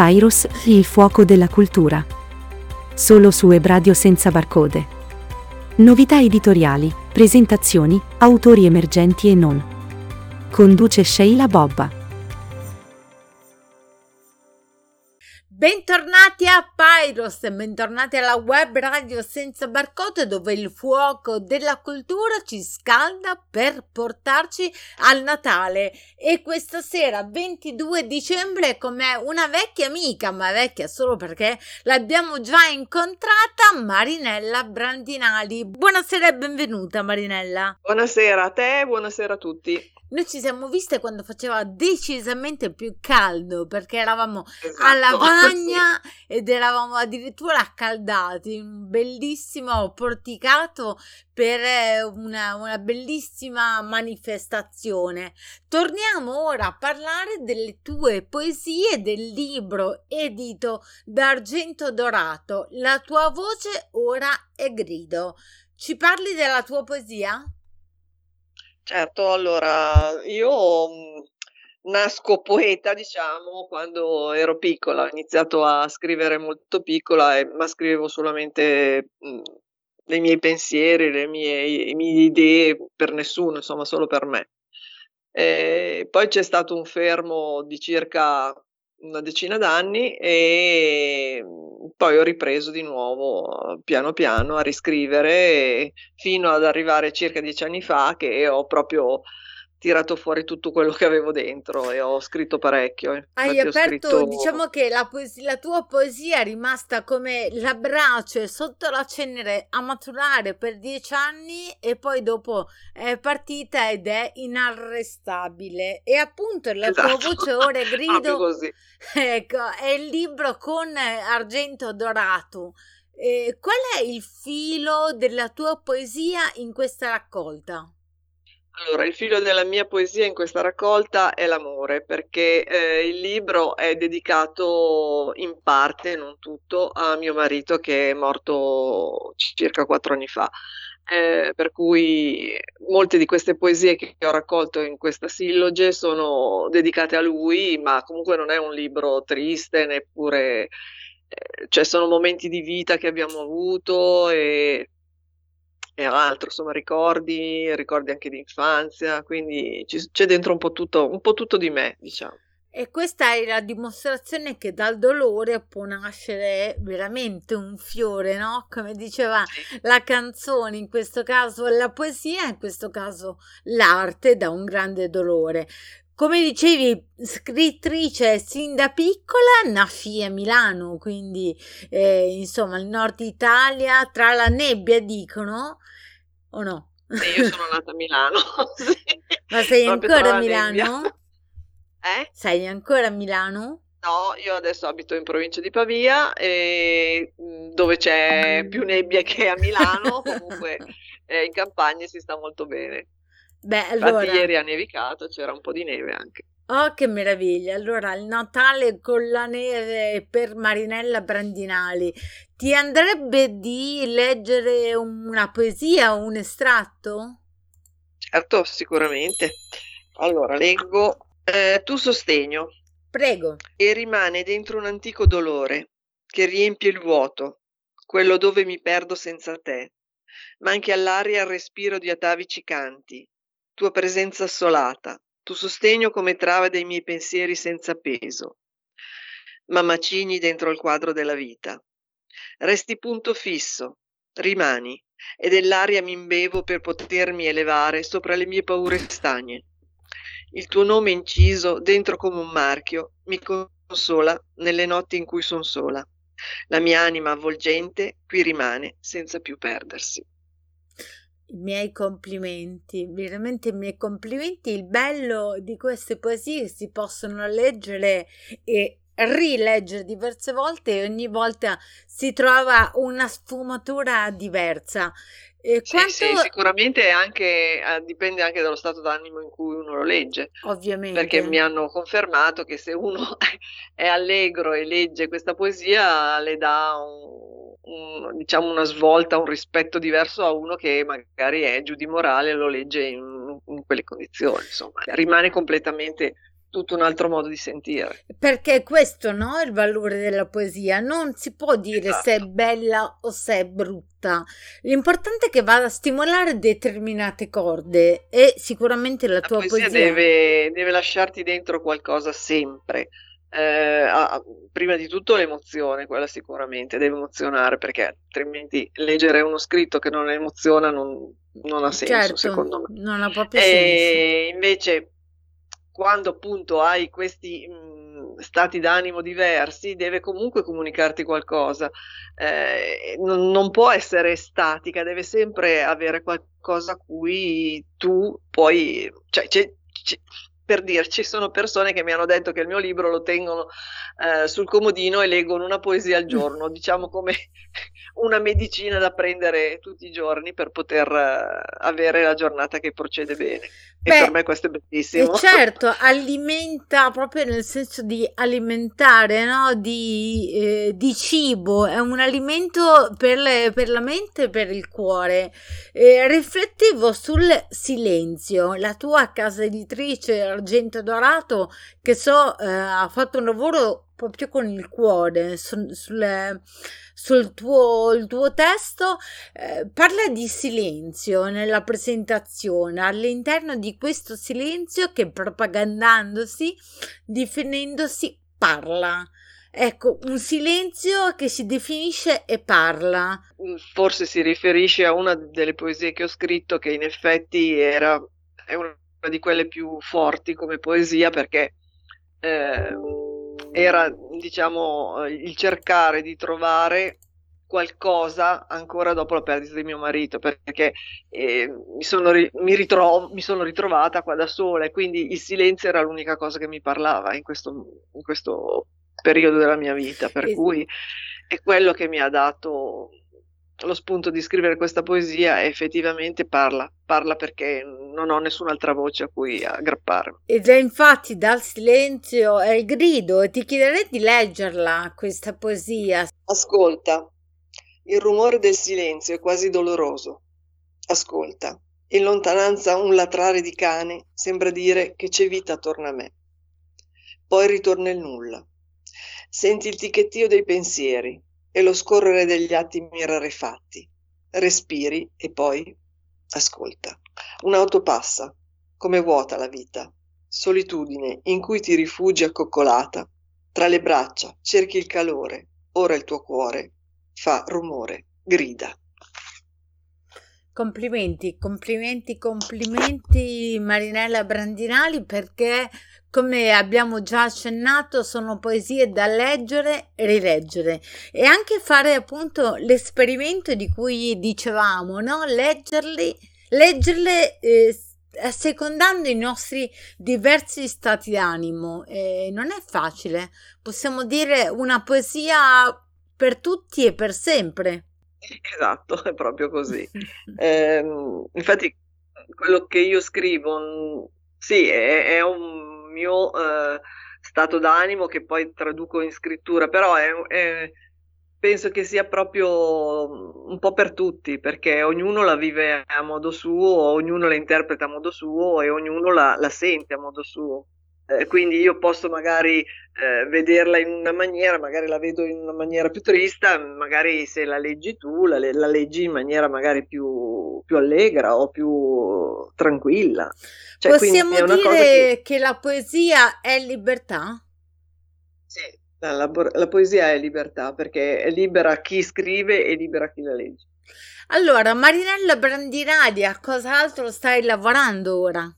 Papyrus, il fuoco della cultura. Solo su Ebradio senza barcode. Novità editoriali, presentazioni, autori emergenti e non. Conduce Sheila Bobba. Bentornati a Pyros, bentornati alla web radio senza barcode dove il fuoco della cultura ci scalda per portarci al Natale e questa sera 22 dicembre come una vecchia amica, ma vecchia solo perché l'abbiamo già incontrata, Marinella Brandinali. Buonasera e benvenuta Marinella. Buonasera a te, buonasera a tutti. Noi ci siamo viste quando faceva decisamente più caldo perché eravamo esatto. a lavagna ed eravamo addirittura accaldati in un bellissimo porticato per eh, una, una bellissima manifestazione. Torniamo ora a parlare delle tue poesie del libro edito d'argento dorato. La tua voce ora è grido. Ci parli della tua poesia? Certo, allora io mhmm, nasco poeta, diciamo, quando ero piccola, ho iniziato a scrivere molto piccola, e, ma scrivevo solamente mh, mhmm, i miei pensieri, le mie, le mie idee per nessuno, insomma, solo per me. E poi c'è stato un fermo di circa una decina d'anni e poi ho ripreso di nuovo piano piano a riscrivere fino ad arrivare circa dieci anni fa che ho proprio tirato fuori tutto quello che avevo dentro e ho scritto parecchio. Eh. Hai aperto, scritto... diciamo che la, poesia, la, tua poesia è rimasta come l'abbraccio sotto la cenere a maturare per dieci anni e poi dopo è partita ed è inarrestabile. E appunto la esatto. tua voce ora grido. ecco, è il libro con argento dorato. Eh, qual è il filo della tua poesia in questa raccolta? Allora, il filo della mia poesia in questa raccolta è l'amore, perché eh, il libro è dedicato in parte, non tutto, a mio marito che è morto circa quattro anni fa. Eh, per cui molte di queste poesie che ho raccolto in questa silloge sono dedicate a lui, ma comunque non è un libro triste, neppure, eh, cioè sono momenti di vita che abbiamo avuto e e altro, insomma ricordi, ricordi anche di infanzia, quindi c'è dentro un po, tutto, un po' tutto di me, diciamo. E questa è la dimostrazione che dal dolore può nascere veramente un fiore, no? Come diceva la canzone, in questo caso la poesia, in questo caso l'arte da un grande dolore. Come dicevi, scrittrice sin da piccola, nasci a Milano, quindi eh, insomma il nord Italia, tra la nebbia dicono, o no? Sì, io sono nata a Milano. sì. Ma sei Proprio ancora a Milano? Eh? Sei ancora a Milano? No, io adesso abito in provincia di Pavia, e, mm, dove c'è più nebbia che a Milano, comunque eh, in campagna si sta molto bene. Beh, allora... Infatti ieri ha nevicato, c'era un po' di neve anche. Oh, che meraviglia! Allora, il Natale con la neve per Marinella Brandinali. Ti andrebbe di leggere una poesia o un estratto? Certo, sicuramente. Allora, leggo eh, Tu sostegno. Prego. E rimane dentro un antico dolore che riempie il vuoto, quello dove mi perdo senza te. Ma anche all'aria il respiro di atavici canti, tua presenza assolata, tu sostegno come trave dei miei pensieri senza peso. Ma macigni dentro il quadro della vita. Resti punto fisso, rimani, e dell'aria mi imbevo per potermi elevare sopra le mie paure stagne. Il tuo nome inciso dentro come un marchio mi consola nelle notti in cui son sola. La mia anima avvolgente qui rimane senza più perdersi i miei complimenti, veramente i miei complimenti. Il bello di queste poesie si possono leggere e rileggere diverse volte e ogni volta si trova una sfumatura diversa. Eh, sì, quanto... sì, sicuramente anche, eh, dipende anche dallo stato d'animo in cui uno lo legge. Ovviamente. Perché mi hanno confermato che se uno è allegro e legge questa poesia le dà un, un, diciamo una svolta, un rispetto diverso a uno che magari è giù di morale e lo legge in, in quelle condizioni. Insomma, rimane completamente tutto un altro modo di sentire. Perché questo no, è il valore della poesia. Non si può dire esatto. se è bella o se è brutta. L'importante è che vada a stimolare determinate corde e sicuramente la, la tua poesia, poesia... Deve, deve lasciarti dentro qualcosa sempre. Eh, ah, prima di tutto l'emozione, quella sicuramente deve emozionare perché altrimenti leggere uno scritto che non emoziona non, non ha senso certo, secondo me. Non ha proprio e senso. invece quando appunto hai questi mh, stati d'animo diversi deve comunque comunicarti qualcosa, eh, non, non, può essere statica, deve sempre avere qualcosa a cui tu puoi, cioè c'è, c'è, per dirci, sono persone che mi hanno detto che il mio libro lo tengono eh, sul comodino e leggono una poesia al giorno, diciamo come una medicina da prendere tutti i giorni per poter uh, avere la giornata che procede bene. Beh, e per me questo è bellissimo. E certo, alimenta proprio nel senso di alimentare, no? di, eh, di cibo, è un alimento per, le, per, la mente e per il cuore. Eh, riflettevo sul silenzio, la tua casa editrice Argento Dorato, che so eh, ha fatto un lavoro proprio con il cuore sul, sul, sul tuo, tuo testo eh, parla di silenzio nella presentazione all'interno di questo silenzio che propagandandosi definendosi parla Ecco, un silenzio che si definisce e parla. Forse si riferisce a una delle poesie che ho scritto che in effetti era, è una di quelle più forti come poesia perché eh, era diciamo il cercare di trovare qualcosa ancora dopo la perdita di mio marito perché eh, mi, sono ri- mi, ritro- mi, sono ritrovata qua da sola e quindi il silenzio era l'unica cosa che mi parlava in questo, in questo periodo della mia vita per es- cui è quello che mi ha dato lo spunto di scrivere questa poesia effettivamente parla, parla perché non ho nessun'altra voce a cui aggrapparmi. Ed è infatti dal silenzio è il grido e ti chiederei di leggerla questa poesia. Ascolta, il rumore del silenzio è quasi doloroso. Ascolta, in lontananza un latrare di cane sembra dire che c'è vita attorno a me. Poi ritorna il nulla. Senti il ticchettio dei pensieri, e lo scorrere degli attimi rarefatti. Respiri e poi ascolta. Un'auto passa, come vuota la vita, solitudine in cui ti rifugi accoccolata, tra le braccia cerchi il calore, ora il tuo cuore fa rumore, grida. Complimenti, complimenti, complimenti Marinella Brandinali perché come abbiamo già accennato, sono poesie da leggere e rileggere e anche fare appunto l'esperimento di cui dicevamo, no? Leggerli, leggerle eh, assecondando i nostri diversi stati d'animo. Eh, non è facile, possiamo dire una poesia per tutti e per sempre. Esatto, è proprio così. eh, infatti, quello che io scrivo, sì, è, è un mio eh, stato d'animo che poi traduco in scrittura, però è, è, penso che sia proprio un po' per tutti, perché ognuno la vive a modo suo, ognuno la interpreta a modo suo e ognuno la, la sente a modo suo. Eh, quindi io posso magari eh, vederla in una maniera, magari la vedo in una maniera più triste, magari se la leggi tu la, la leggi in maniera magari più, più allegra o più tranquilla. Cioè, Possiamo dire che... che... la poesia è libertà? Sì, la, la, la poesia è libertà perché è libera chi scrive e libera chi la legge. Allora, Marinella Brandinadi, a cos'altro stai lavorando ora?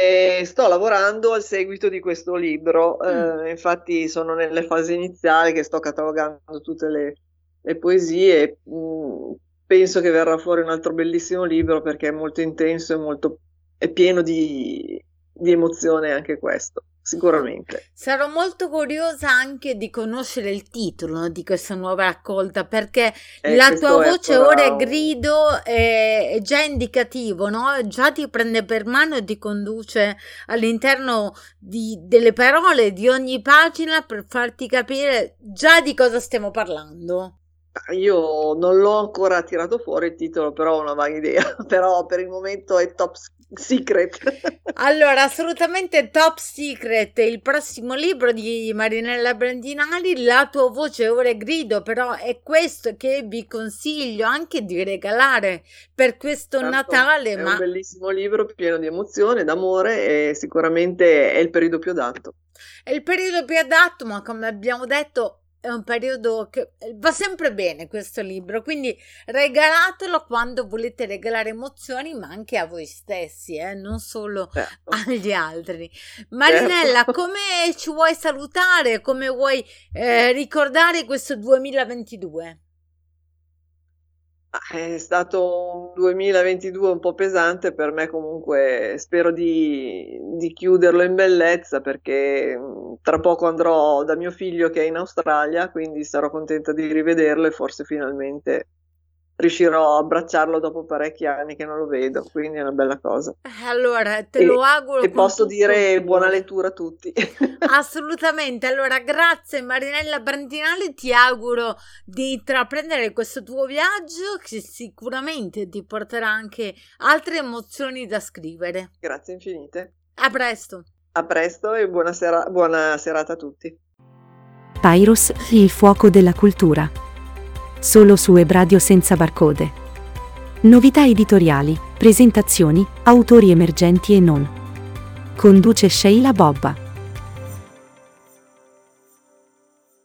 E sto lavorando al seguito di questo libro, mm. eh, infatti sono nelle fasi iniziali che sto catalogando tutte le, le poesie. Mm, penso che verrà fuori un altro bellissimo libro perché è molto intenso e molto, è pieno di, di emozione anche questo sicuramente. Sarò molto curiosa anche di conoscere il titolo di questa nuova raccolta perché eh, la tua voce ora è grido, è, è, già indicativo, no? già ti prende per mano e ti conduce all'interno di, delle parole di ogni pagina per farti capire già di cosa stiamo parlando. Io non l'ho ancora tirato fuori il titolo, però ho una vaga idea, però per il momento è top secret. allora, assolutamente top secret. Il prossimo libro di Marinella Brandinari, La tua voce ora è grido, però è questo che vi consiglio anche di regalare per questo certo, Natale. È ma... un bellissimo libro pieno di emozione, d'amore e sicuramente è il periodo più adatto. È il periodo più adatto, ma come abbiamo detto, è un periodo che va sempre bene questo libro, quindi regalatelo quando volete regalare emozioni, ma anche a voi stessi, eh? non solo certo. agli altri. Marinella, certo. come ci vuoi salutare? Come vuoi eh, ricordare questo 2022? È stato un 2022 un po' pesante per me comunque, spero di, di, chiuderlo in bellezza perché mm, tra poco andrò da mio figlio che è in Australia, quindi sarò contenta di rivederlo e forse finalmente riuscirò a abbracciarlo dopo parecchi anni che non lo vedo, quindi è una bella cosa. Allora, te e, lo auguro. E posso dire buona lettura a tutti. Assolutamente. Allora, grazie Marinella Brandinale, ti auguro di intraprendere questo tuo viaggio che sicuramente ti porterà anche altre emozioni da scrivere. Grazie infinite. A presto. A presto e buona, sera- buona serata a tutti. Pyrus, il fuoco della cultura solo su Ebradio senza barcode. Novità editoriali, presentazioni, autori emergenti e non. Conduce Sheila Bobba.